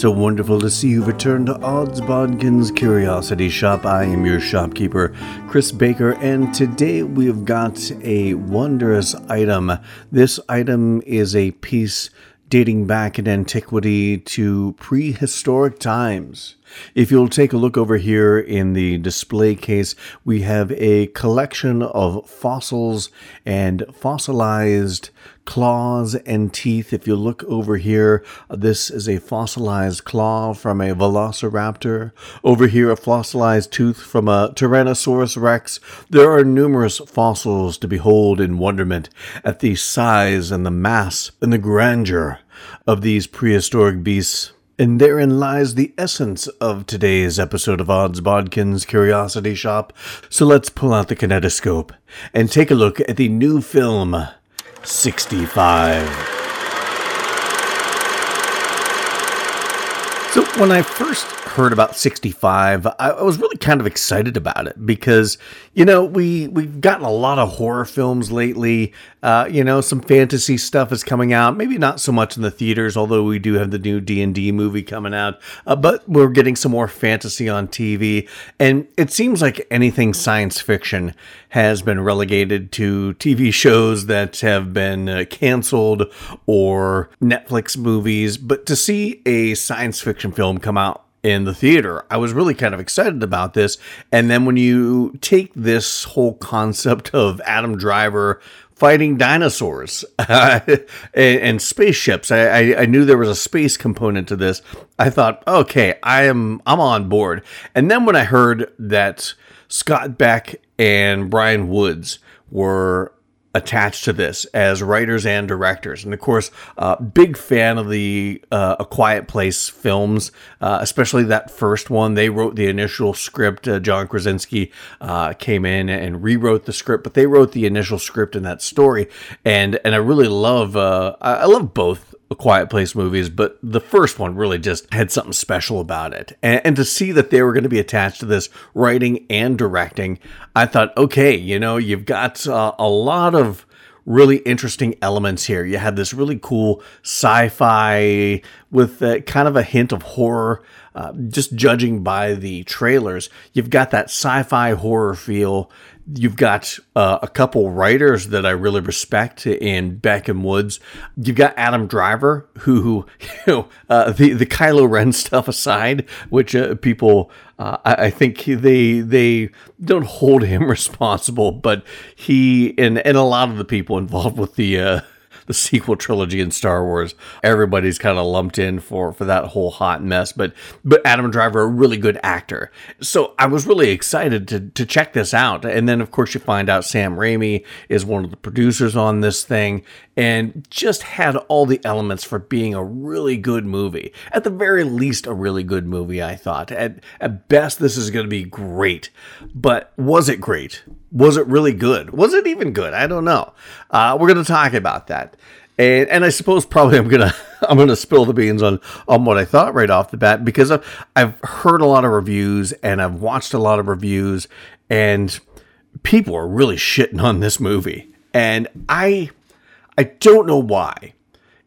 So wonderful to see you return to Odds Bodkin's Curiosity Shop. I am your shopkeeper, Chris Baker, and today we've got a wondrous item. This item is a piece dating back in antiquity to prehistoric times. If you'll take a look over here in the display case, we have a collection of fossils and fossilized claws and teeth. If you look over here, this is a fossilized claw from a velociraptor. Over here, a fossilized tooth from a Tyrannosaurus rex. There are numerous fossils to behold in wonderment at the size and the mass and the grandeur of these prehistoric beasts. And therein lies the essence of today's episode of Odds Bodkin's Curiosity Shop. So let's pull out the kinetoscope and take a look at the new film, 65. So when I first heard about 65, I was really kind of excited about it because, you know, we, we've gotten a lot of horror films lately. Uh, you know, some fantasy stuff is coming out. Maybe not so much in the theaters, although we do have the new D&D movie coming out. Uh, but we're getting some more fantasy on TV. And it seems like anything science fiction has been relegated to TV shows that have been uh, canceled or Netflix movies. But to see a science fiction film come out in the theater. I was really kind of excited about this. And then when you take this whole concept of Adam Driver fighting dinosaurs uh, and, and, spaceships, I, I, I, knew there was a space component to this. I thought, okay, I am I'm on board. And then when I heard that Scott Beck and Bryan Woods were attached to this as writers and directors. And of course, uh, big fan of the uh, A Quiet Place films, uh, especially that first one. They wrote the initial script. Uh, John Krasinski uh, came in and rewrote the script, but they wrote the initial script in that story. And and I really love uh, I love both a Quiet Place movies, but the first one really just had something special about it. And, and, to see that they were going to be attached to this writing and directing, I thought, okay, you know, you've got uh, a lot of really interesting elements here. You have this really cool sci fi with kind of a hint of horror. Uh, just judging by the trailers, you've got that sci fi horror feel You've got uh, a couple writers that I really respect in Beck and Woods. You've got Adam Driver, who, you know, uh, the the Kylo Ren stuff aside, which uh, people uh, I, I, think they they don't hold him responsible, but he and and a lot of the people involved with the uh, the sequel trilogy in Star Wars. Everybody's kind of lumped in for for that whole hot mess. But but Adam Driver, a really good actor. So I was really excited to to check this out. And then of course you find out Sam Raimi is one of the producers on this thing and just had all the elements for being a really good movie. At the very least, a really good movie, I thought. At, at best, this is going to be great. But was it great? Was it really good? Was it even good? I don't know. Uh, we're going to talk about that. And, and I suppose probably I'm gonna I'm gonna spill the beans on on what I thought right off the bat because I've I've heard a lot of reviews and I've watched a lot of reviews and people are really shitting on this movie and I I don't know why.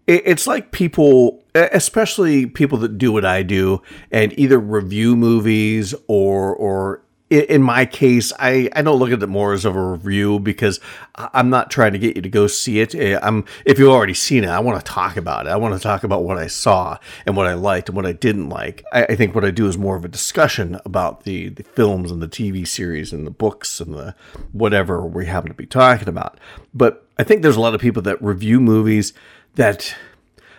It's like people, especially people that do what I do and either review movies or or in my case, I, I don't look at it more as a review because I'm not trying to get you to go see it. Eh, I'm if you've already seen it, I want to talk about it. I want to talk about what I saw and what I liked and what I didn't like. I, I think what I do is more of a discussion about the, the films and the TV series and the books and the whatever we happen to be talking about. But I think there's a lot of people that review movies that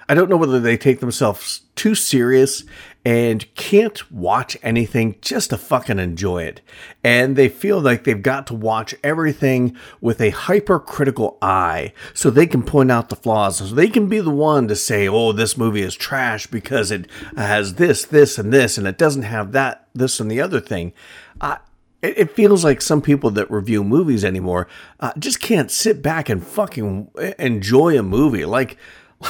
I don't know whether they take themselves too serious and can't watch anything just to fucking enjoy it. And they feel like they've got to watch everything with a hypercritical eye so they can point out the flaws. So they can be the one to say, oh, this movie is trash because it has this, this, and this, and it doesn't have that, this, and the other thing. Uh, It, feels like some people that review movies anymore uh, just can't sit back and fucking enjoy a movie. Like,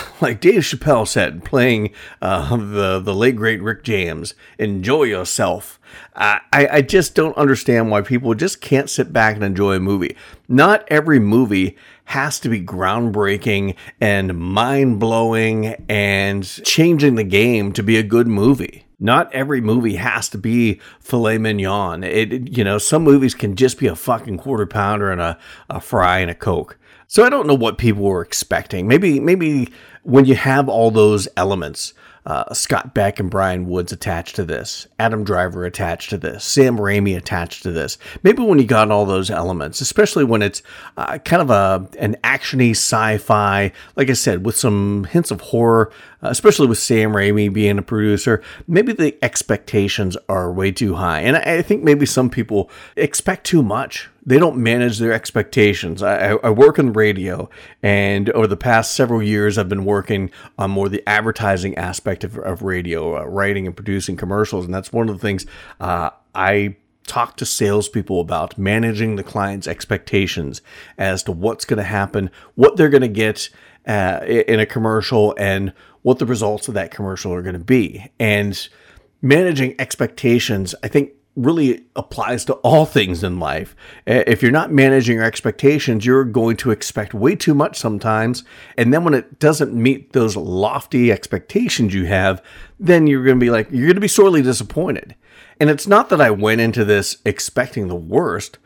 like Dave Chappelle said, playing uh, the the late great Rick James, enjoy yourself. I I just don't understand why people just can't sit back and enjoy a movie. Not every movie has to be groundbreaking and mind blowing and changing the game to be a good movie. Not every movie has to be filet mignon. It, you know, some movies can just be a fucking quarter pounder and a, a fry and a coke. So I don't know what people were expecting. Maybe, maybe when you have all those elements, uh, Scott Beck and Bryan Woods attached to this, Adam Driver attached to this, Sam Raimi attached to this. Maybe when you got all those elements, especially when it's uh, kind of a an actiony sci-fi, like I said, with some hints of horror, uh, especially with Sam Raimi being a producer, maybe the expectations are way too high, and I, I think maybe some people expect too much they don't manage their expectations. I, I, work in radio, and over the past several years, I've been working on more the advertising aspect of, of radio, uh, writing and producing commercials, and that's one of the things uh, I talk to salespeople about managing the client's expectations as to what's going to happen, what they're going to get uh, in a commercial, and what the results of that commercial are going to be. And managing expectations, I think really applies to all things in life. If you're not managing your expectations, you're going to expect way too much sometimes. And then when it doesn't meet those lofty expectations you have, then you're going to be like, you're going to be sorely disappointed. And it's not that I went into this expecting the worst,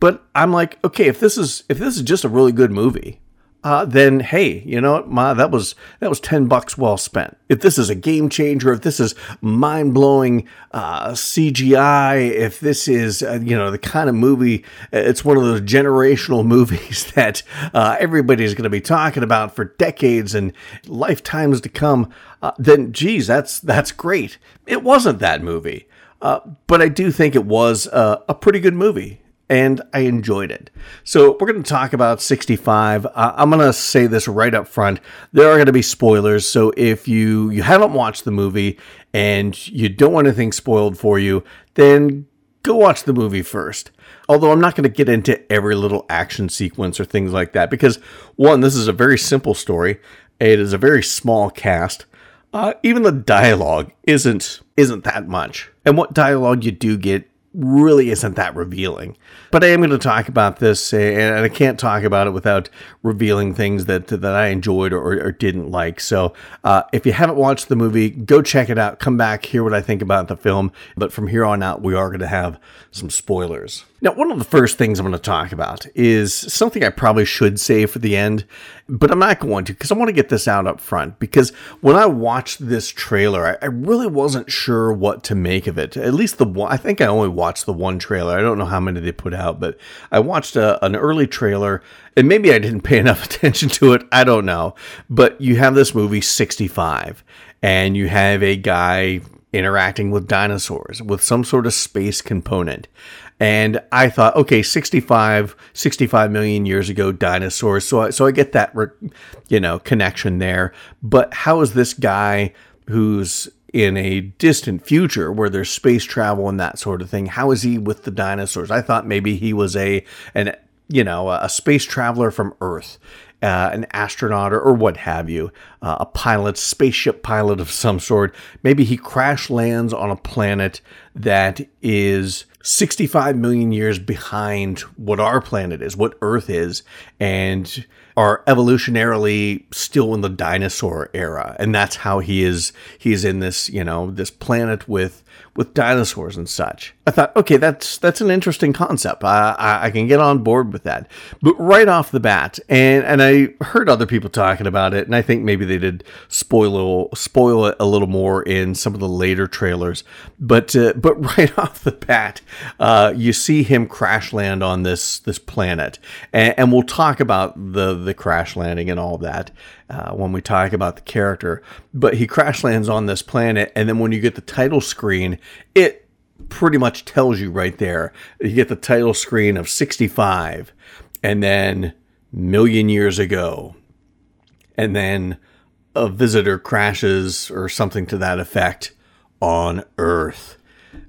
but I'm like, okay, if this is if this is just a really good movie, uh, then hey, you know what, Ma, that was that was ten bucks well spent. If this is a game changer, if this is mind blowing uh, CGI, if this is uh, you know the kind of movie, uh, it's one of those generational movies that uh, everybody's going to be talking about for decades and lifetimes to come. Uh, then, geez, that's that's great. It wasn't that movie. but I do think it was a pretty good movie and I enjoyed it. So we're going to talk about 65. Uh, I'm going to say this right up front. There are going to be spoilers. So if you you haven't watched the movie and you don't want anything spoiled for you, then go watch the movie first. Although I'm not going to get into every little action sequence or things like that because one, this is a very simple story. It is a very small cast. Uh, even the dialogue isn't isn't that much. And what dialogue you do get really isn't that revealing. But I am going to talk about this, and I can't talk about it without revealing things that that I enjoyed or, or didn't like. So, uh, if you haven't watched the movie, go check it out. Come back, hear what I think about the film. But from here on out, we are going to have some spoilers. Now, one of the first things I'm going to talk about is something I probably should say for the end, but I'm not going to because I want to get this out up front. Because when I watched this trailer, I, I, really wasn't sure what to make of it. At least the one, I think I only watched the one trailer. I don't know how many they put out, but I watched a, an early trailer and maybe I didn't pay enough attention to it. I don't know. But you have this movie 65 and you have a guy interacting with dinosaurs with some sort of space component. And I thought, okay, 65, 65 million years ago, dinosaurs. So I, so I get that, you know, connection there. But how is this guy who's in a distant future where there's space travel and that sort of thing, how is he with the dinosaurs? I thought maybe he was a an you know a space traveler from Earth uh, an astronaut or, or, what have you, uh, a pilot, spaceship pilot of some sort. Maybe he crash lands on a planet that is 65 million years behind what our planet is, what Earth is, and are evolutionarily still in the dinosaur era. And that's how he is he's in this, you know, this planet with with dinosaurs and such. I thought, okay, that's that's an interesting concept. I, I, I, can get on board with that. But right off the bat, and and I heard other people talking about it, and I think maybe they did spoil spoil it a little more in some of the later trailers. But uh, but right off the bat, uh, you see him crash land on this this planet, and, and we'll talk about the the crash landing and all that uh, when we talk about the character. But he crash lands on this planet, and then when you get the title screen, it pretty much tells you right there. You get the title screen of 65, and then million years ago, and then a visitor crashes or something to that effect on Earth.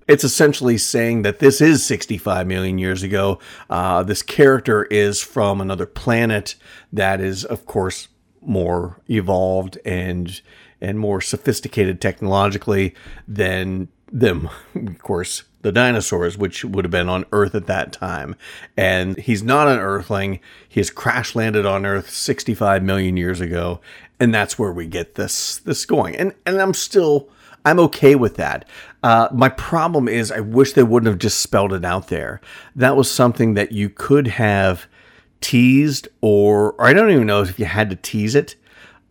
It's essentially saying that this is 65 million years ago. Uh, this character is from another planet that is, of course, more evolved and and more sophisticated technologically than them, of course, the dinosaurs, which would have been on Earth at that time. And he's not an Earthling. He has crash landed on Earth 65 million years ago, and that's where we get this this going. And and I'm still I'm okay with that. Uh, my problem is I wish they wouldn't have just spelled it out there. That was something that you could have teased, or, or I don't even know if you had to tease it.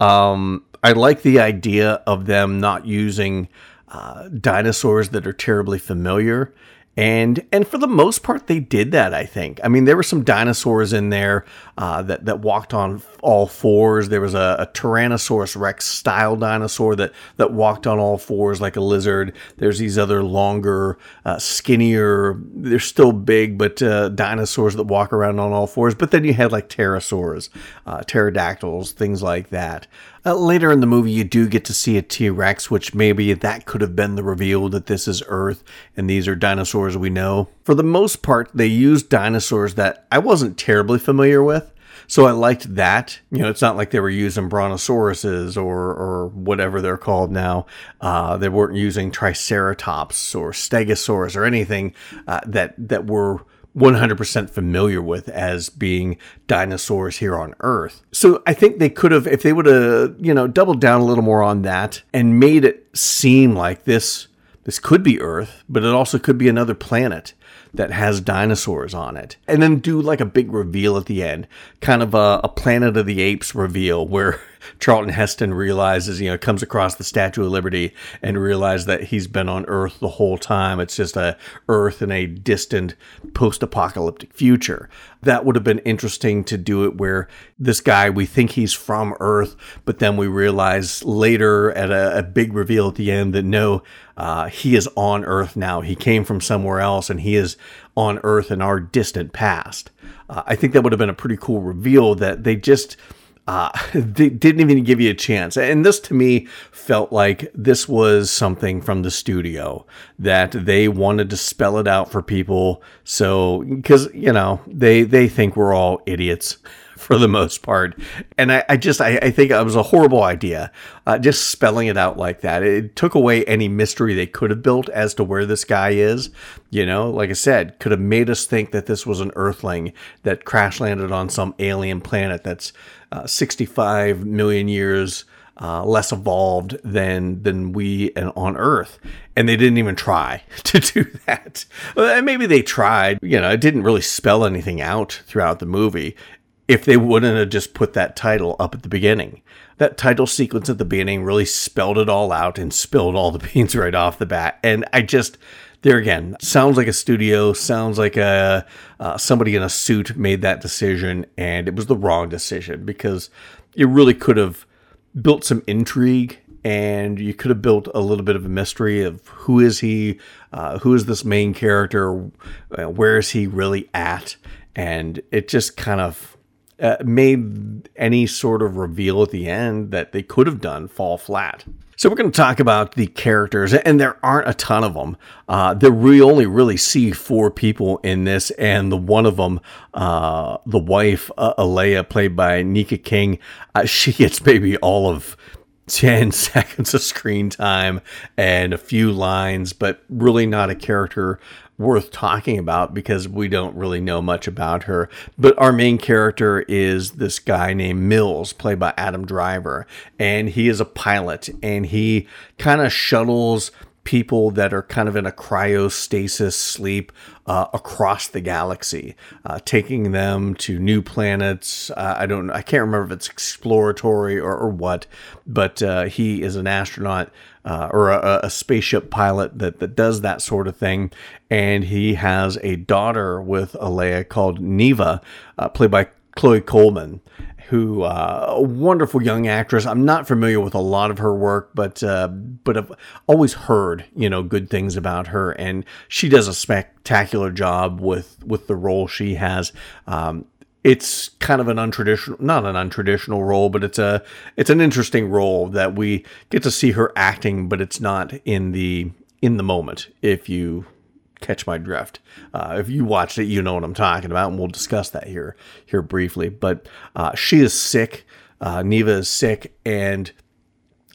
Um, I like the idea of them not using uh, dinosaurs that are terribly familiar. And and for the most part they did that i think. I mean there were some dinosaurs in there uh, that that walked on all fours there was a, a, tyrannosaurus rex style dinosaur that that walked on all fours like a lizard there's these other longer uh, skinnier they're still big but uh, dinosaurs that walk around on all fours but then you had like pterosaurs uh, pterodactyls things like that uh, later in the movie, you do get to see a T Rex, which maybe that could have been the reveal that this is Earth and these are dinosaurs we know. For the most part, they used dinosaurs that I wasn't terribly familiar with. So I liked that. You know, it's not like they were using brontosauruses or or whatever they're called now. Uh, they weren't using Triceratops or Stegosaurus or anything uh, that that were 100% familiar with as being dinosaurs here on Earth. So I think they could have, if they would have, you know, doubled down a little more on that and made it seem like this this could be Earth, but it also could be another planet that has dinosaurs on it. And then do like a big reveal at the end, kind of a, a Planet of the Apes reveal where Charlton Heston realizes, you know, comes across the Statue of Liberty and realizes that he's been on Earth the whole time. It's just a Earth in a distant post-apocalyptic future. That would have been interesting to do it where this guy, we think he's from Earth, but then we realize later at a, a big reveal at the end that no, uh, he is on Earth now. He came from somewhere else and he is on Earth in our distant past. Uh, I think that would have been a pretty cool reveal that they just uh, they didn't even give you a chance. And this to me felt like this was something from the studio that they wanted to spell it out for people. So, because, you know, they, they think we're all idiots for the most part. And I, I just, I, I, think it was a horrible idea. Uh, just spelling it out like that. It took away any mystery they could have built as to where this guy is. You know, like I said, could have made us think that this was an Earthling that crash landed on some alien planet that's uh, 65 million years uh, less evolved than than we and on Earth, and they didn't even try to do that. Well, maybe they tried. You know, it didn't really spell anything out throughout the movie. If they wouldn't have just put that title up at the beginning, that title sequence at the beginning really spelled it all out and spilled all the beans right off the bat. And I just there again sounds like a studio sounds like a uh, somebody in a suit made that decision and it was the wrong decision because you really could have built some intrigue and you could have built a little bit of a mystery of who is he uh, who is this main character uh, where is he really at? And it just kind of uh, made any sort of reveal at the end that they could have done fall flat so we're going to talk about the characters, and there aren't a ton of them. Uh, there we only really see four people in this, and the one of them, uh, the wife, uh, Alea, played by Nika King, uh, she gets maybe all of 10 seconds of screen time and a few lines, but really not a character worth talking about because we don't really know much about her. But our main character is this guy named Mills, played by Adam Driver, and he is a pilot and he kind of shuttles people that are kind of in a cryostasis sleep uh, across the galaxy, uh, taking them to new planets. Uh, I don't, I can't remember if it's exploratory or, or what, but uh, he is an astronaut uh, or a, a, spaceship pilot that, that does that sort of thing. And he has a daughter with Alea called Neva, uh, played by Chloe Coleman who uh, a wonderful young actress. I'm not familiar with a lot of her work, but uh, but I've always heard you know good things about her, and she does a spectacular job with with the role she has. Um, it's kind of an untraditional not an untraditional role but it's a it's an interesting role that we get to see her acting but it's not in the in the moment if you catch my drift. Uh, if you watched it, you know what I'm talking about, and we'll discuss that here here briefly. But uh, she is sick. Uh, Neva is sick, and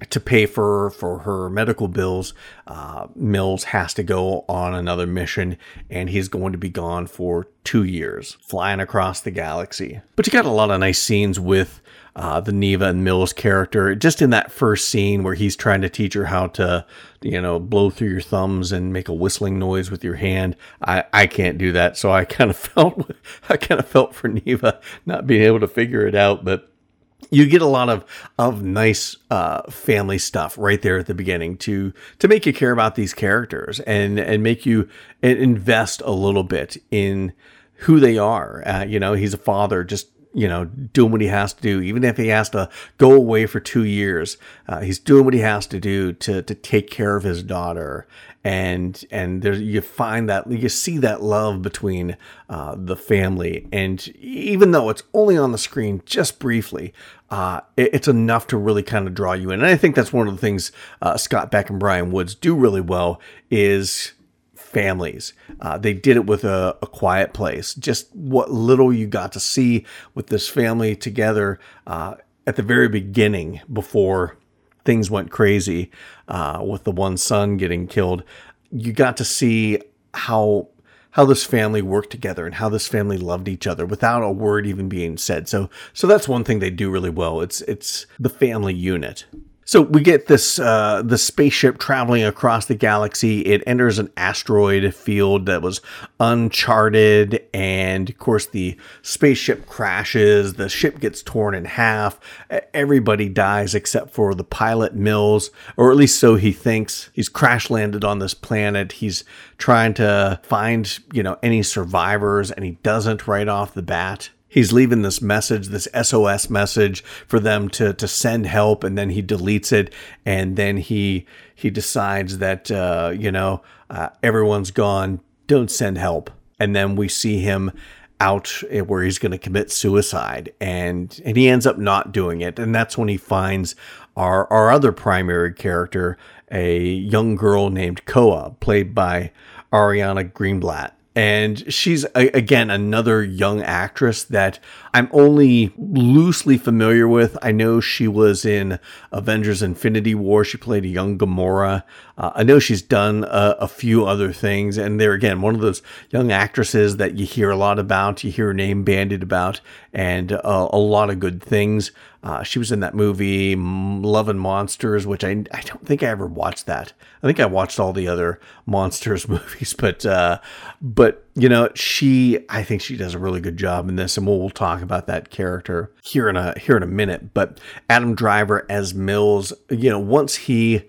to pay for for her medical bills, uh, Mills has to go on another mission, and he's going to be gone for two years, flying across the galaxy. But you got a lot of nice scenes with uh, the Neva and Mills character, just in that first scene where he's trying to teach her how to, you know, blow through your thumbs and make a whistling noise with your hand. I, I can't do that, so I kind of felt I kind of felt for Neva not being able to figure it out, but you get a lot of of nice uh, family stuff right there at the beginning to to make you care about these characters and and make you invest a little bit in who they are. Uh, you know, he's a father just you know, doing what he has to do, even if he has to go away for two years. Uh, he's doing what he has to do to to take care of his daughter, and and there you find that you see that love between uh, the family, and even though it's only on the screen just briefly, uh, it, it's enough to really kind of draw you in. And I think that's one of the things uh, Scott Beck and Bryan Woods do really well is families. Uh, they did it with a, a, quiet place. Just what little you got to see with this family together uh, at the very beginning before things went crazy uh, with the one son getting killed. You got to see how how this family worked together and how this family loved each other without a word even being said. So so that's one thing they do really well. It's it's the family unit. So we get this uh, the spaceship traveling across the galaxy. It enters an asteroid field that was uncharted, and of course the spaceship crashes. The ship gets torn in half. Everybody dies except for the pilot Mills, or at least so he thinks. He's crash landed on this planet. He's trying to find you know any survivors, and he doesn't right off the bat he's leaving this message, this SOS message for them to to send help, and then he deletes it, and then he he decides that uh, you know uh, everyone's gone, don't send help, and then we see him out where he's going to commit suicide, and and he ends up not doing it, and that's when he finds our our other primary character, a young girl named Koa, played by Ariana Greenblatt and she's again another young actress that I'm only loosely familiar with. I know she was in Avengers: Infinity War. She played a young Gamora. Uh, I know she's done a, a, few other things, and they're again one of those young actresses that you hear a lot about. You hear her name bandied about, and uh, a lot of good things. Uh, she was in that movie Love and Monsters, which I I don't think I ever watched that. I think I watched all the other monsters movies, but uh, but you know she I think she does a really good job in this, and we'll, we'll talk about that character here in a here in a minute. But Adam Driver as Mills, you know, once he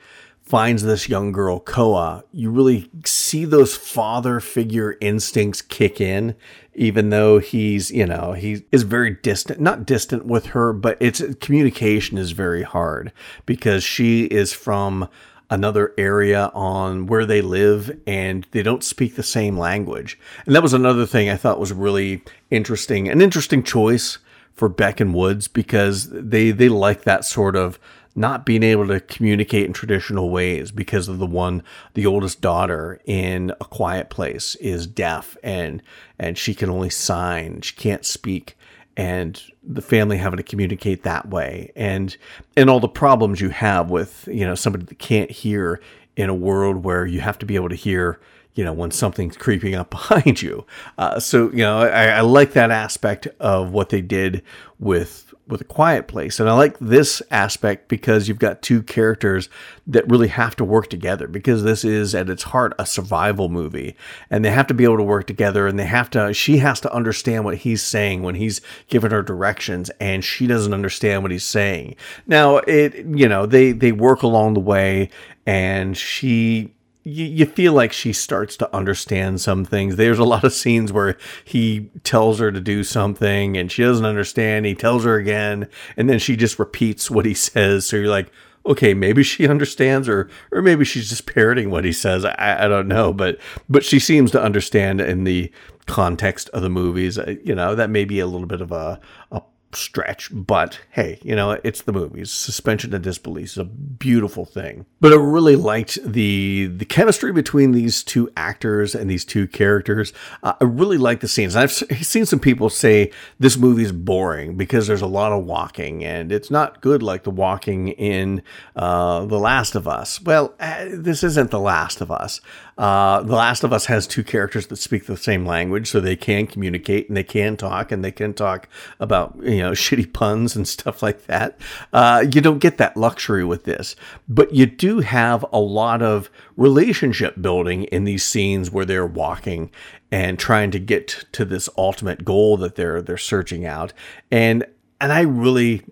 finds this young girl, Koa, you really see those father figure instincts kick in, even though he's, you know, he is very distant, not distant with her, but it's communication is very hard because she is from another area on where they live and they don't speak the same language. And that was another thing I thought was really interesting, an interesting choice for Beck and Woods because they they like that sort of not being able to communicate in traditional ways because of the one the oldest daughter in a quiet place is deaf and and she can only sign she can't speak and the family having to communicate that way. And and all the problems you have with you know somebody that can't hear in a world where you have to be able to hear you know when something's creeping up behind you uh, so you know I, I like that aspect of what they did with with a quiet place. And I like this aspect because you've got two characters that really have to work together because this is at its heart a survival movie and they have to be able to work together and they have to she has to understand what he's saying when he's giving her directions and she doesn't understand what he's saying. Now, it you know, they they work along the way and she you, you feel like she starts to understand some things. There's a lot of scenes where he tells her to do something and she doesn't understand. He tells her again, and then she just repeats what he says. So you're like, okay, maybe she understands, or or maybe she's just parroting what he says. I, I don't know, but but she seems to understand in the context of the movies. Uh, you know, that may be a little bit of a, a stretch, but hey, you know, it's the movies. Suspension of disbelief is a beautiful thing. But I really liked the the chemistry between these two actors and these two characters. Uh, I really like the scenes. I've seen some people say this movie is boring because there's a lot of walking and it's not good like the walking in uh, The Last of Us. Well, uh, this isn't The Last of Us. Uh, the Last of Us has two characters that speak the same language, so they can communicate and they can talk and they can talk about you know shitty puns and stuff like that. Uh, you don't get that luxury with this, but you do have a lot of relationship building in these scenes where they're walking and trying to get to this ultimate goal that they're they're searching out, and and I really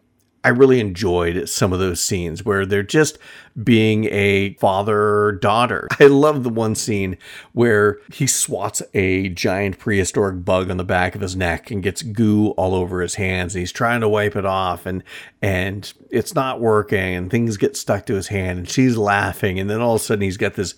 I really enjoyed some of those scenes where they're just being a father daughter. I love the one scene where he swats a giant prehistoric bug on the back of his neck and gets goo all over his hands. And he's trying to wipe it off and and it's not working and things get stuck to his hand and she's laughing and then all of a sudden he's got this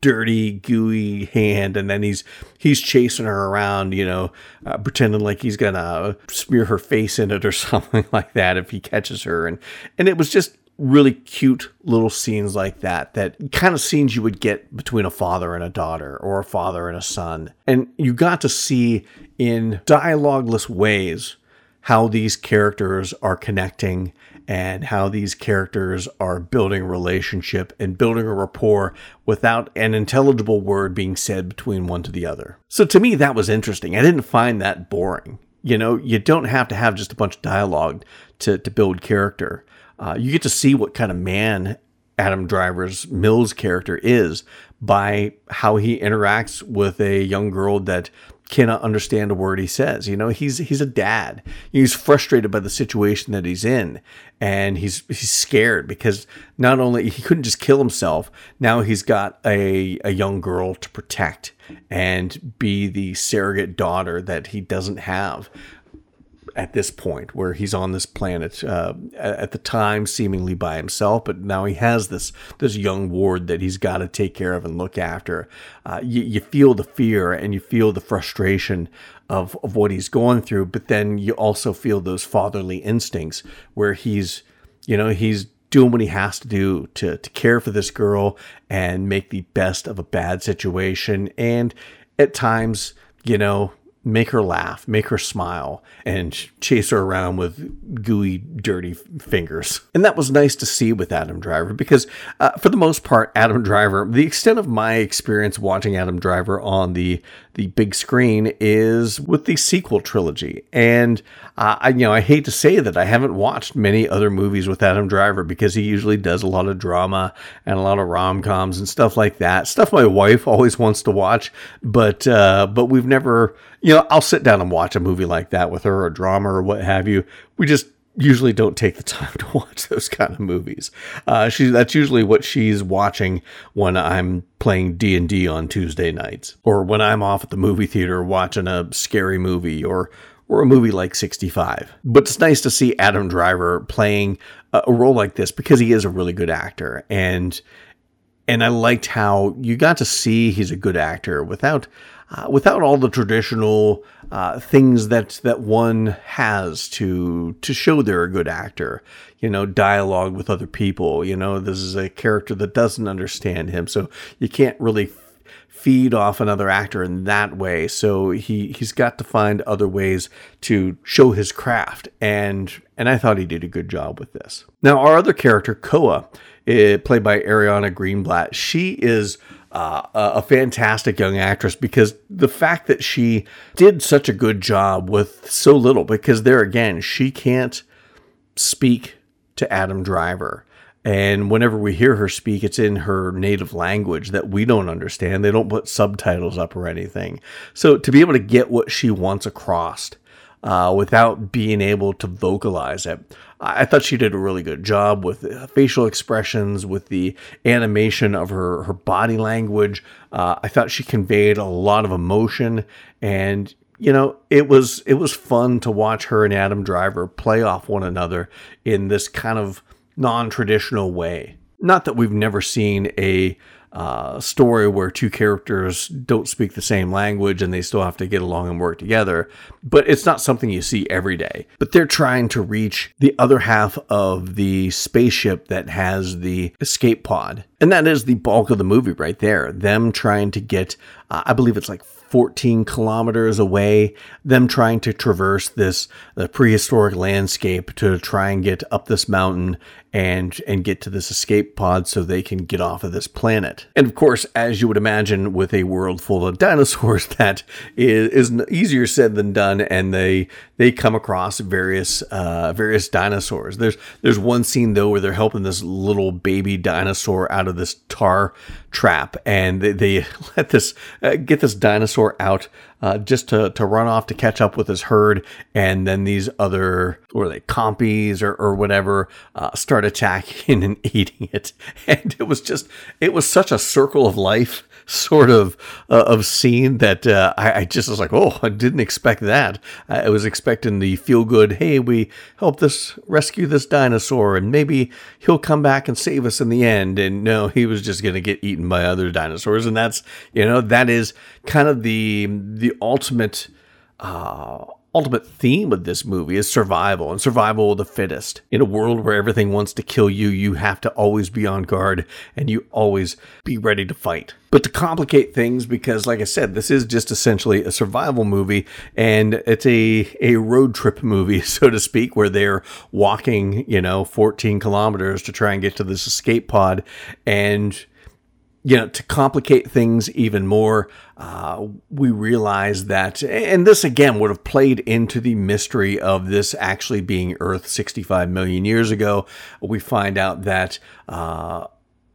dirty gooey hand and then he's he's chasing her around, you know, uh, pretending like he's gonna smear her face in it or something like that if he catches her and and it was just really cute little scenes like that that kind of scenes you would get between a father and a daughter or a father and a son and you got to see in dialogueless ways how these characters are connecting and how these characters are building a relationship and building a rapport without an intelligible word being said between one to the other. So to me, that was interesting. I didn't find that boring. You know, you don't have to have just a bunch of dialogue to, to build character. Uh, you get to see what kind of man Adam Driver's Mills character is by how he interacts with a young girl that cannot understand a word he says. You know, he's he's a dad. He's frustrated by the situation that he's in, and he's he's scared because not only he couldn't just kill himself, now he's got a a young girl to protect and be the surrogate daughter that he doesn't have at this point where he's on this planet uh, at the time seemingly by himself but now he has this this young ward that he's got to take care of and look after. Uh, you, you feel the fear and you feel the frustration of, of what he's going through but then you also feel those fatherly instincts where he's you know he's doing what he has to do to, to care for this girl and make the best of a bad situation. And at times you know make her laugh, make her smile, and chase her around with gooey, dirty fingers. And that was nice to see with Adam Driver because, uh, for the most part, Adam Driver, the extent of my experience watching Adam Driver on the the big screen is with the sequel trilogy. And uh, I, you know, I hate to say that I haven't watched many other movies with Adam Driver because he usually does a lot of drama and a lot of rom coms and stuff like that. Stuff my wife always wants to watch, but uh, but we've never, you know, I'll sit down and watch a movie like that with her, a drama or what have you. We just usually don't take the time to watch those kind of movies. Uh, she that's usually what she's watching when I'm playing D and D on Tuesday nights, or when I'm off at the movie theater watching a scary movie, or or a movie like 65. But it's nice to see Adam Driver playing a, role like this because he is a really good actor, and and I liked how you got to see he's a good actor without uh, without all the traditional uh, things that that one has to to show they're a good actor. You know, dialogue with other people. You know, this is a character that doesn't understand him, so you can't really feed off another actor in that way. So he he's got to find other ways to show his craft, and and I thought he did a good job with this. Now, our other character, Koa, eh, played by Ariana Greenblatt, she is uh, a fantastic young actress because the fact that she did such a good job with so little, because there again, she can't speak to Adam Driver. And whenever we hear her speak, it's in her native language that we don't understand. They don't put subtitles up or anything. So to be able to get what she wants across uh, without being able to vocalize it. I thought she did a really good job with facial expressions, with the animation of her, her body language. Uh, I thought she conveyed a lot of emotion, and you know it was it was fun to watch her and Adam Driver play off one another in this kind of non traditional way. Not that we've never seen a uh, story where two characters don't speak the same language and they still have to get along and work together. But it's not something you see every day. But they're trying to reach the other half of the spaceship that has the escape pod. And that is the bulk of the movie right there. Them trying to get, uh, I believe it's like 14 kilometers away, them trying to traverse this the prehistoric landscape to try and get up this mountain and and get to this escape pod so they can get off of this planet. And of course, as you would imagine with a world full of dinosaurs that is, is easier said than done and they they come across various uh, various dinosaurs. There's there's one scene though where they're helping this little baby dinosaur out of this tar trap and they, they let this uh, get this dinosaur out uh, just to, to run off to catch up with his herd. And then these other, or they compies or, or whatever, uh, start attacking and eating it. And it was just, it was such a circle of life sort of uh, of scene that uh, I, I, just was like, oh, I didn't expect that. I was expecting the feel good, hey, we help this rescue this dinosaur, and maybe he'll come back and save us in the end. And no, he was just going to get eaten by other dinosaurs, and that's you know that is kind of the the ultimate. Uh, ultimate theme of this movie is survival and survival of the fittest. In a world where everything wants to kill you, you have to always be on guard and you always be ready to fight. But to complicate things, because like I said, this is just essentially a survival movie and it's a, a road trip movie, so to speak, where they're walking, you know, 14 kilometers to try and get to this escape pod and you know, to complicate things even more, uh, we realize that, and this again would have played into the mystery of this actually being Earth 65 million years ago. We find out that uh,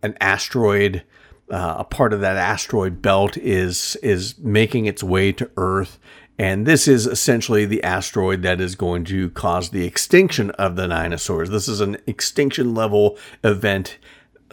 an asteroid, uh, a part of that asteroid belt, is is making its way to Earth. And this is essentially the asteroid that is going to cause the extinction of the dinosaurs. This is an extinction level event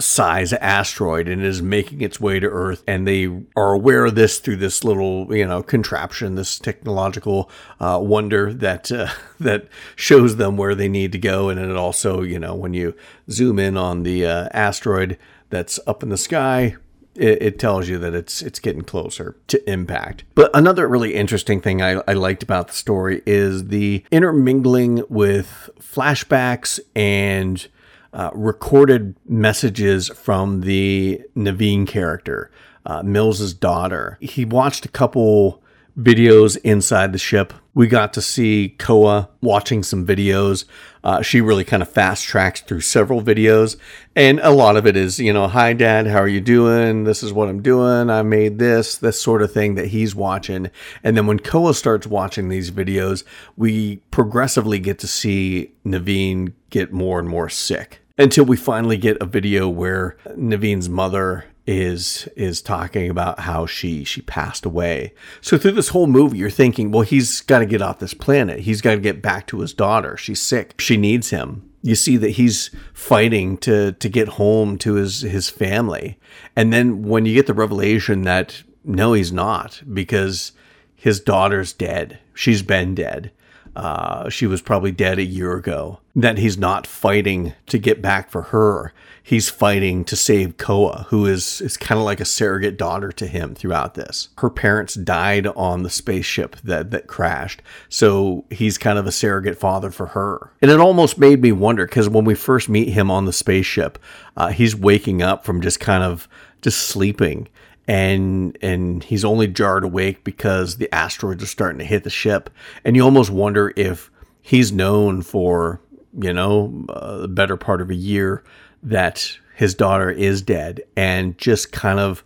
size asteroid and is making its way to Earth. And they are aware of this through this little, you know, contraption, this technological uh, wonder that uh, that shows them where they need to go. And it also, you know, when you zoom in on the uh, asteroid that's up in the sky, it, it, tells you that it's it's getting closer to impact. But another really interesting thing I, I liked about the story is the intermingling with flashbacks and uh, recorded messages from the Nevine character, uh, Mills's daughter. He watched a couple videos inside the ship. We got to see Koa watching some videos. Uh, she really kind of fast tracks through several videos, and a lot of it is, you know, hi dad, how are you doing? This is what I'm doing. I made this, this sort of thing that he's watching. And then when Koa starts watching these videos, we progressively get to see Nevine get more and more sick until we finally get a video where Nevine's mother is is talking about how she she passed away. So through this whole movie you're thinking, well he's got to get off this planet. He's got to get back to his daughter. She's sick. She needs him. You see that he's fighting to to get home to his his family. And then when you get the revelation that no he's not because his daughter's dead. She's been dead uh, she was probably dead a year ago, that he's not fighting to get back for her. He's fighting to save Koa, who is, is kind of like a surrogate daughter to him throughout this. Her parents died on the spaceship that, that crashed, so he's kind of a surrogate father for her. And it almost made me wonder because when we first meet him on the spaceship, uh, he's waking up from just kind of just sleeping and and he's only jarred awake because the asteroids are starting to hit the ship. And you almost wonder if he's known for you know uh, the better part of a year that his daughter is dead and just kind of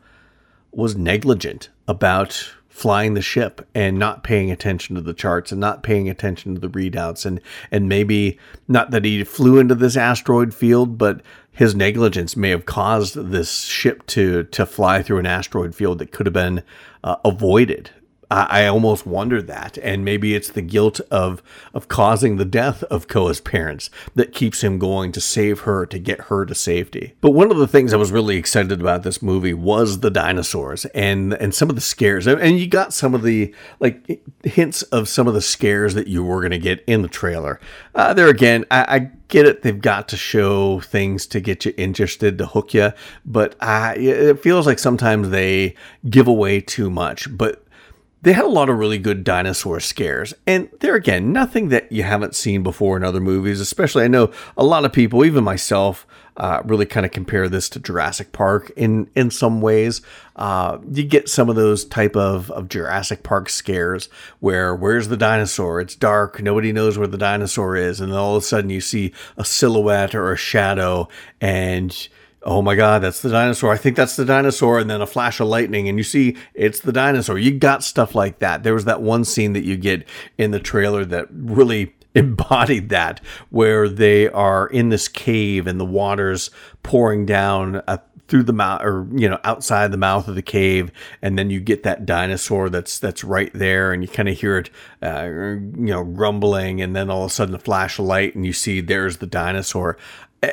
was negligent about flying the ship and not paying attention to the charts and not paying attention to the readouts and and maybe not that he flew into this asteroid field but his negligence may have caused this ship to to fly through an asteroid field that could have been uh, avoided I, I almost wonder that, and maybe it's the guilt of of causing the death of Koa's parents that keeps him going to save her to get her to safety. But one of the things I was really excited about this movie was the dinosaurs and and some of the scares, and you got some of the like hints of some of the scares that you were going to get in the trailer. Uh, there again, I, I get it. They've got to show things to get you interested, to hook you. But uh, it feels like sometimes they give away too much. But they had a lot of really good dinosaur scares. And there again, nothing that you haven't seen before in other movies, especially I know a lot of people, even myself, uh, really kind of compare this to Jurassic Park in, in some ways. Uh, you get some of those type of, of Jurassic Park scares where where's the dinosaur? It's dark. Nobody knows where the dinosaur is. And then all of a sudden you see a silhouette or a shadow and oh my god that's the dinosaur. I think that's the dinosaur and then a flash of lightning and you see it's the dinosaur. You got stuff like that. There was that one scene that you get in the trailer that really embodied that where they are in this cave and the water's pouring down uh, through the mouth or you know outside the mouth of the cave and then you get that dinosaur that's that's right there and you kind of hear it uh, you know grumbling and then all of a sudden a flash of light and you see there's the dinosaur.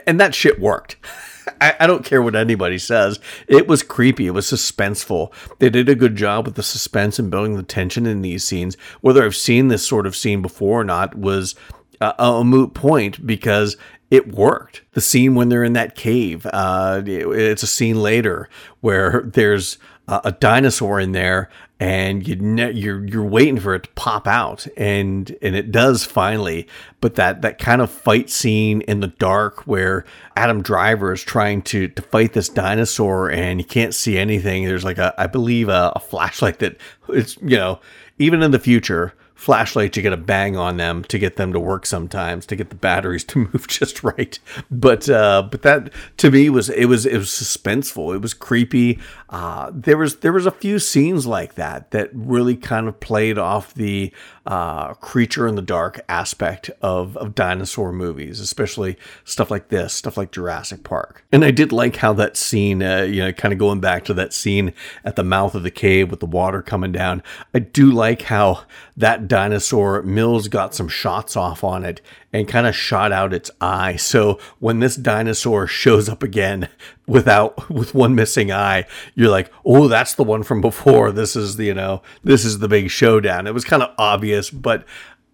And that shit worked I, I, don't care what anybody says. It was creepy. It was suspenseful. They did a good job with the suspense and building the tension in these scenes. Whether I've seen this sort of scene before or not was a, a moot point because it worked. The scene when they're in that cave, uh, it, it's a scene later where there's a, a dinosaur in there and you ne- you're you're waiting for it to pop out. And and it does finally. But that that kind of fight scene in the dark where Adam Driver is trying to to fight this dinosaur and you can't see anything. There's like a I believe a, a flashlight that it's you know even in the future flashlights you got to bang on them to get them to work sometimes to get the batteries to move just right. But uh but that to me was it was it was suspenseful. It was creepy uh there was there was a few scenes like that that really kind of played off the uh, creature in the dark aspect of, of dinosaur movies, especially stuff like this, stuff like Jurassic Park. And I did like how that scene, uh, you know, kind of going back to that scene at the mouth of the cave with the water coming down. I do like how that dinosaur, Mills got some shots off on it and kind of shot out its eye. So when this dinosaur shows up again without with one missing eye, you're like, "Oh, that's the one from before. This is the, you know, this is the big showdown." It was kind of obvious, but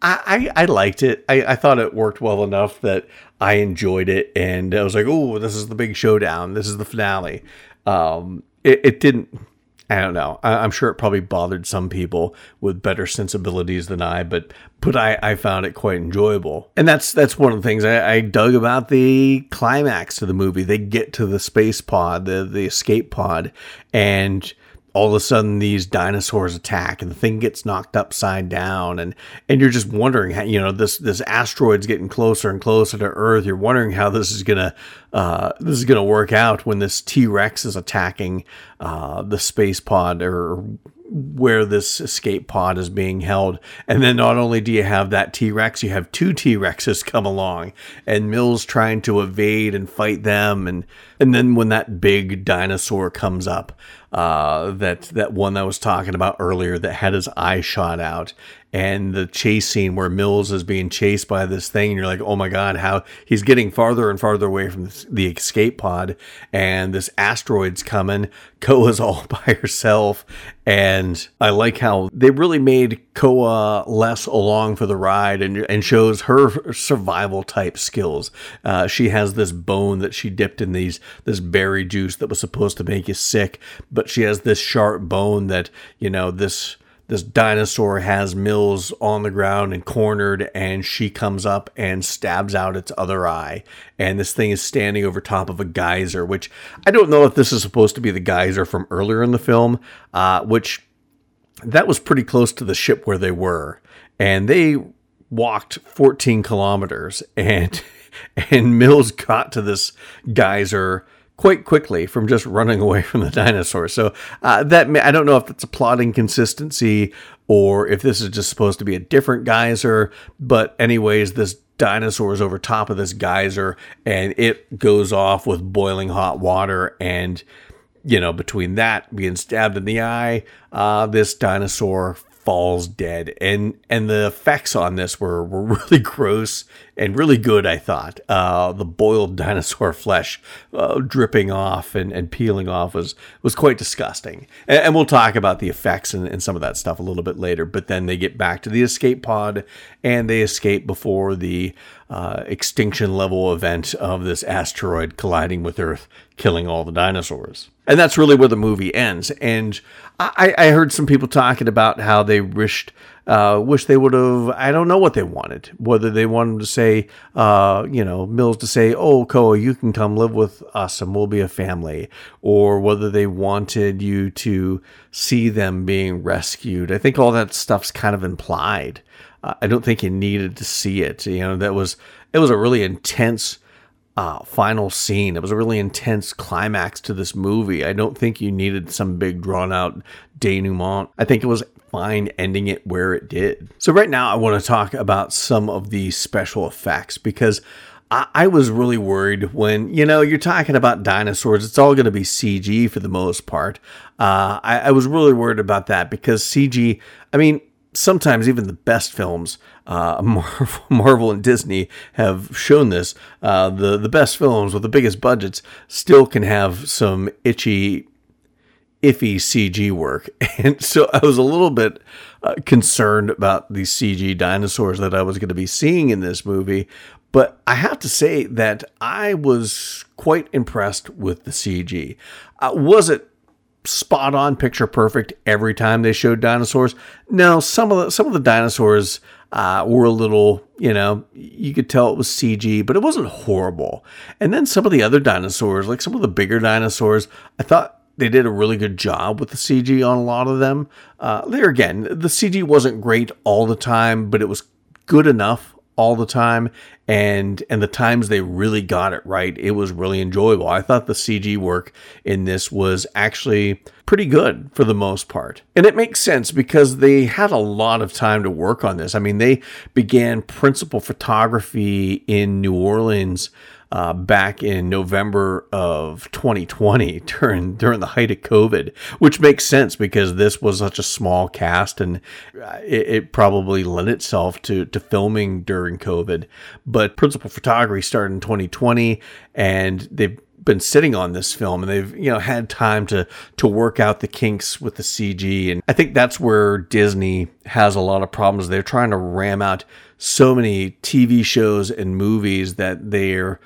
I, I, I liked it. I, I thought it worked well enough that I enjoyed it, and I was like, "Oh, this is the big showdown. This is the finale." Um, it, it didn't I don't know. I, am sure it probably bothered some people with better sensibilities than I, but but I, I found it quite enjoyable. And that's that's one of the things I, I dug about the climax of the movie. They get to the space pod, the the escape pod, and all of a sudden these dinosaurs attack and the thing gets knocked upside down and and you're just wondering how you know this this asteroid's getting closer and closer to earth you're wondering how this is gonna uh, this is gonna work out when this t-rex is attacking uh, the space pod or where this escape pod is being held. And then not only do you have that T Rex, you have two T Rexes come along, and Mills trying to evade and fight them. And and then when that big dinosaur comes up, uh, that that one that I was talking about earlier that had his eye shot out, and the chase scene where Mills is being chased by this thing, and you're like, oh my god, how he's getting farther and farther away from the escape pod, and this asteroid's coming. Koa's all by herself, and I like how they really made Koa less along for the ride, and and shows her survival type skills. Uh, she has this bone that she dipped in these this berry juice that was supposed to make you sick, but she has this sharp bone that you know this this dinosaur has Mills on the ground and cornered, and she comes up and stabs out its other eye. And this thing is standing over top of a geyser, which I don't know if this is supposed to be the geyser from earlier in the film, uh, which that was pretty close to the ship where they were. And they walked 14 kilometers, and and Mills got to this geyser quite quickly from just running away from the dinosaur. So uh, that I don't know if it's a plot inconsistency or if this is just supposed to be a different geyser. But anyways, this dinosaur is over top of this geyser and it goes off with boiling hot water and you know between that being stabbed in the eye uh, this dinosaur falls dead. And and the effects on this were were really gross and really good i thought. Uh, the boiled dinosaur flesh uh, dripping off and, and peeling off was was quite disgusting. And, and we'll talk about the effects and, and some of that stuff a little bit later but then they get back to the escape pod and they escape before the uh, extinction level event of this asteroid colliding with earth killing all the dinosaurs. And that's really where the movie ends. And I, I heard some people talking about how they wished uh, wish they would have. I don't know what they wanted. Whether they wanted to say, uh, you know, Mills to say, "Oh, Koa, you can come live with us and we'll be a family," or whether they wanted you to see them being rescued. I think all that stuff's kind of implied. Uh, I don't think you needed to see it. You know, that was it was a really intense uh, final scene. It was a really intense climax to this movie. I don't think you needed some big drawn out denouement. I think it was fine ending it where it did. So, right now, I want to talk about some of the special effects because I, I was really worried when, you know, you're talking about dinosaurs, it's all going to be CG for the most part. Uh, I, I was really worried about that because CG, I mean, sometimes even the best films, uh, Marvel and Disney have shown this. Uh, the the best films with the biggest budgets still can have some itchy, iffy CG work, and so I was a little bit uh, concerned about the CG dinosaurs that I was going to be seeing in this movie. But I have to say that I was quite impressed with the CG. Uh, was it spot on, picture perfect every time they showed dinosaurs. No, some of the some of the dinosaurs uh, were a little, you know, you could tell it was CG, but it wasn't horrible. And then some of the other dinosaurs, like some of the bigger dinosaurs, I thought they did a really good job with the CG on a lot of them. Uh, there again, the CG wasn't great all the time, but it was good enough all the time and and the times they really got it right it was really enjoyable. I thought the cg work in this was actually pretty good for the most part. And it makes sense because they had a lot of time to work on this. I mean they began principal photography in new orleans uh, back in November of 2020 during during the height of COVID, which makes sense because this was such a small cast and uh, it, it probably lent itself to to filming during COVID. But principal photography started in 2020, and they've been sitting on this film and they've you know had time to to work out the kinks with the CG and I think that's where Disney has a lot of problems they're trying to ram out so many TV shows and movies that they're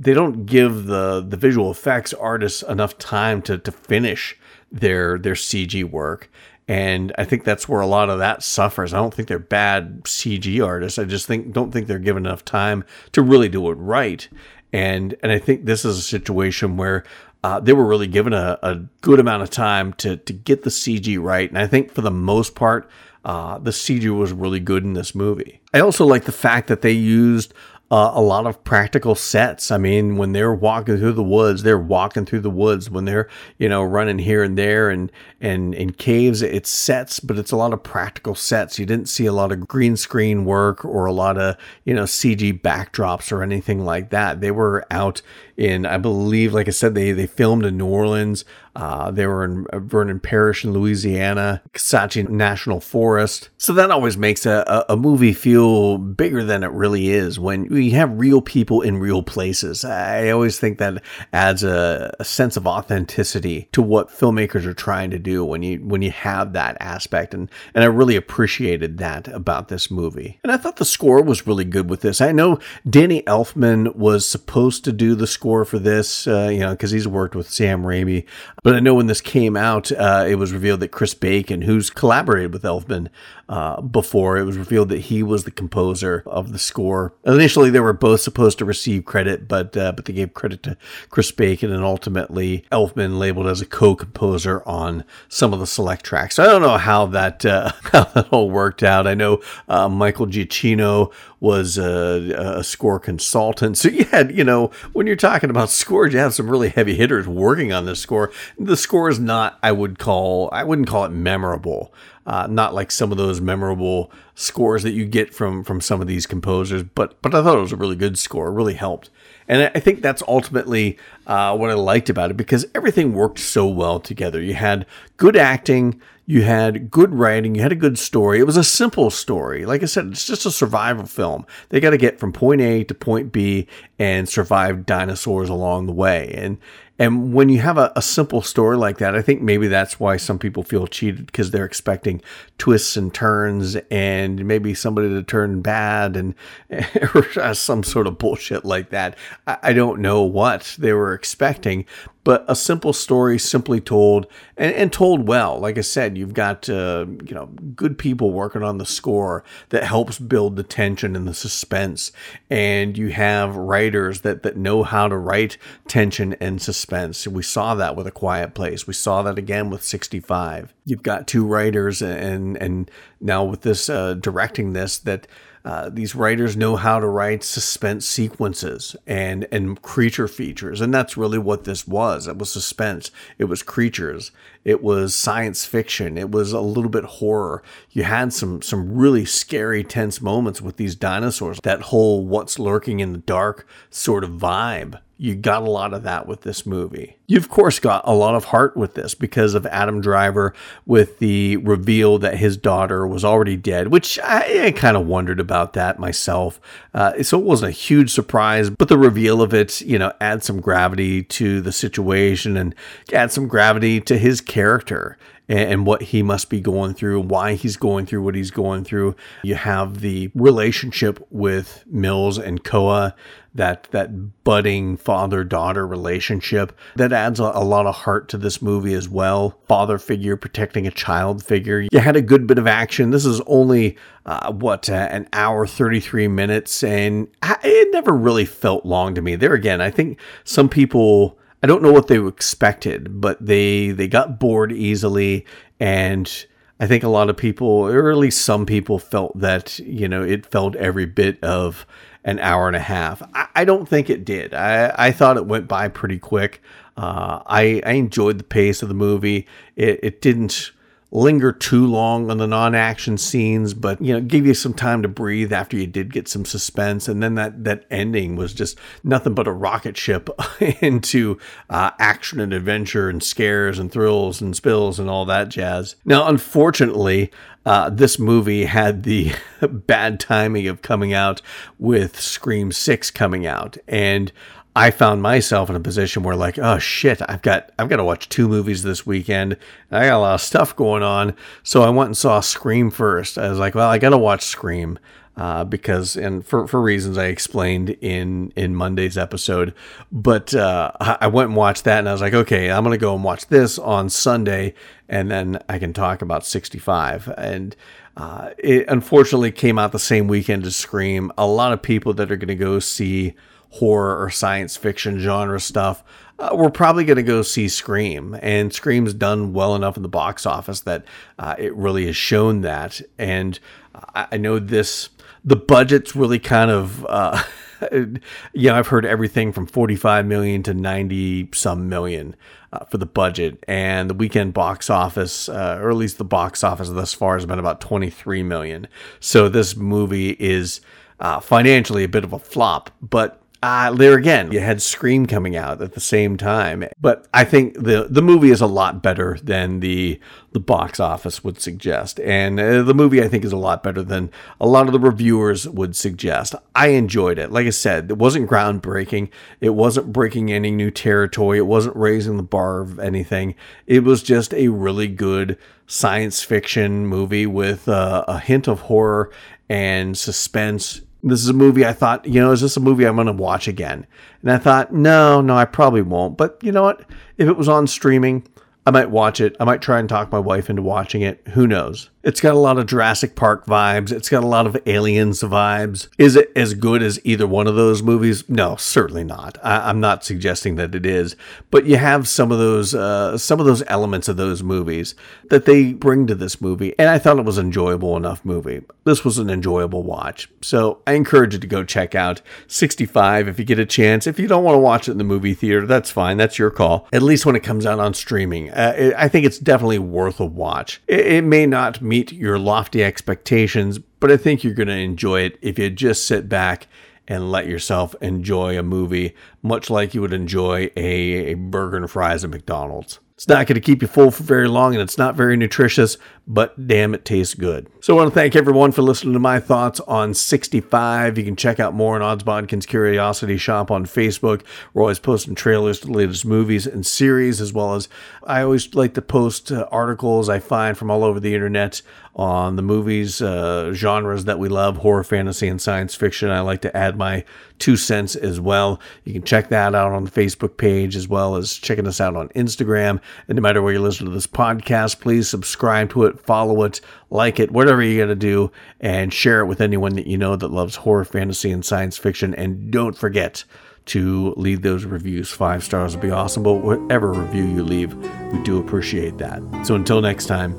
they don't give the the visual effects artists enough time to to finish their their CG work. And I think that's where a lot of that suffers. I don't think they're bad CG artists. I just think don't think they're given enough time to really do it right. And and I think this is a situation where uh, they were really given a, a good amount of time to to get the CG right. And I think for the most part, uh, the CG was really good in this movie. I also like the fact that they used uh, a lot of practical sets. I mean, when they're walking through the woods, they're walking through the woods. When they're you know running here and there and and in caves, it's sets, but it's a lot of practical sets. You didn't see a lot of green screen work or a lot of you know CG backdrops or anything like that. They were out in, I believe, like I said, they they filmed in New Orleans. Uh, they were in Vernon Parish in Louisiana, Kisatchie National Forest. So that always makes a, a, movie feel bigger than it really is when we have real people in real places. I always think that adds a, a sense of authenticity to what filmmakers are trying to do when you when you have that aspect. And and I really appreciated that about this movie. And I thought the score was really good with this. I know Danny Elfman was supposed to do the score for this, uh, you know, because he's worked with Sam Raimi. But I know when this came out, uh, it was revealed that Chris Bacon, who's collaborated with Elfman uh, before, it was revealed that he was the composer of the score. Initially, they were both supposed to receive credit, but uh, but they gave credit to Chris Bacon, and ultimately Elfman labeled as a co-composer on some of the select tracks. So I don't know how that uh, how that all worked out. I know uh, Michael Giacchino was a, a, score consultant. So you had, you know, when you're talking about scores, you have some really heavy hitters working on this score. The score is not, I would call, I wouldn't call it memorable. Uh, not like some of those memorable scores that you get from from some of these composers, but but I thought it was a really good score. It really helped, and I think that's ultimately uh, what I liked about it because everything worked so well together. You had good acting, You had good writing, you had a good story. It was a simple story. Like I said, it's just a survival film. They got to get from point A to point B and survive dinosaurs along the way. And and when you have a, a, simple story like that, I think maybe that's why some people feel cheated because they're expecting twists and turns and maybe somebody to turn bad and some sort of bullshit like that. I, I don't know what they were expecting, but a simple story simply told and, and told well. Like i said you've got uh, you know good people working on the score that helps build the tension and the suspense. And you have writers that that know how to write tension and suspense. We saw that with a quiet place. We saw that again with 65 you've got two writers and and now with this uh, directing this that uh, these writers know how to write suspense sequences and and creature features, and that's really what this was. It was suspense. It was creatures. It was science fiction. It was a little bit horror. You had some some really scary, tense moments with these dinosaurs. That whole "what's lurking in the dark" sort of vibe you got a lot of that with this movie. You, of course, got a lot of heart with this because of Adam Driver with the reveal that his daughter was already dead, which I, I kind of wondered about that myself. Uh, so it wasn't a huge surprise, but the reveal of it, you know, adds some gravity to the situation and adds some gravity to his character and what he must be going through, why he's going through what he's going through. You have the relationship with Mills and Koa, that that budding father daughter relationship that adds a, a, lot of heart to this movie as well. Father figure protecting a child figure. You had a good bit of action. This is only uh, what uh, an hour 33 minutes, and it never really felt long to me. There again, I think some people I don't know what they expected, but they they got bored easily, and I think a lot of people, or at least some people, felt that you know it felt every bit of an hour and a half. I, I don't think it did. I, I thought it went by pretty quick. Uh, I I enjoyed the pace of the movie. It it didn't linger too long on the non-action scenes, but you know, give you some time to breathe after you did get some suspense. And then that that ending was just nothing but a rocket ship into uh, action and adventure and scares and thrills and spills and all that jazz. Now, unfortunately, uh, this movie had the bad timing of coming out with Scream Six coming out, and I found myself in a position where like, oh shit, I've got I've got to watch two movies this weekend. I got a lot of stuff going on. So I went and saw Scream first. I was like, well, I got to watch Scream. Uh, because and for, for reasons I explained in in Monday's episode, but uh, I went and watched that, and I was like, okay, I'm gonna go and watch this on Sunday, and then I can talk about 65. And uh, it unfortunately came out the same weekend as Scream. A lot of people that are gonna go see horror or science fiction genre stuff, uh, we're probably going to go see Scream. And Scream's done well enough in the box office that uh, it really has shown that. And I, I know this, the budget's really kind of. Uh, you know, I've heard everything from 45 million to 90 some million uh, for the budget. And the weekend box office, uh, or at least the box office thus far, has been about 23 million. So this movie is uh, financially a bit of a flop. But uh, there again, you had Scream coming out at the same time, but I think the the movie is a lot better than the the box office would suggest, and uh, the movie I think is a lot better than a lot of the reviewers would suggest. I enjoyed it. Like I said, it wasn't groundbreaking. It wasn't breaking any new territory. It wasn't raising the bar of anything. It was just a really good science fiction movie with uh, a hint of horror and suspense this is a movie I thought, you know, is this a movie I'm going to watch again? And I thought, no, no, I probably won't. But you know what? If it was on streaming, I might watch it. I might try and talk my wife into watching it. Who knows? It's got a lot of Jurassic Park vibes. It's got a lot of Aliens vibes. Is it as good as either one of those movies? No, certainly not. I, am not suggesting that it is, but you have some of those uh, some of those elements of those movies that they bring to this movie, and I thought it was an enjoyable enough movie. This was an enjoyable watch, so I encourage you to go check out 65 if you get a chance. If you don't want to watch it in the movie theater, that's fine. That's your call. At least when it comes out on streaming, uh, it, I think it's definitely worth a watch. It, it may not meet your lofty expectations, but I think you're going to enjoy it if you just sit back and let yourself enjoy a movie, much like you would enjoy a, a burger and fries at McDonald's. It's not going to keep you full for very long and it's not very nutritious, but damn, it tastes good. So I want to thank everyone for listening to my thoughts on 65. You can check out more on Odds Bodkins Curiosity Shoppe on Facebook. We're always posting trailers to the latest movies and series, as well as I always like to post uh, articles I find from all over the internet on the movies, uh, genres that we love horror, fantasy, and science fiction. I like to add my two cents as well. You can check that out on the Facebook page as well as checking us out on Instagram. And no matter where you listen to this podcast, please subscribe to it, follow it, like it, whatever you got to do, and share it with anyone that you know that loves horror, fantasy, and science fiction. And don't forget, to leave those reviews. Five stars would be awesome, but whatever review you leave, we do appreciate that. So until next time,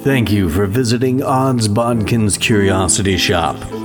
Thank you for visiting Odds Bodkins Curiosity Shoppe.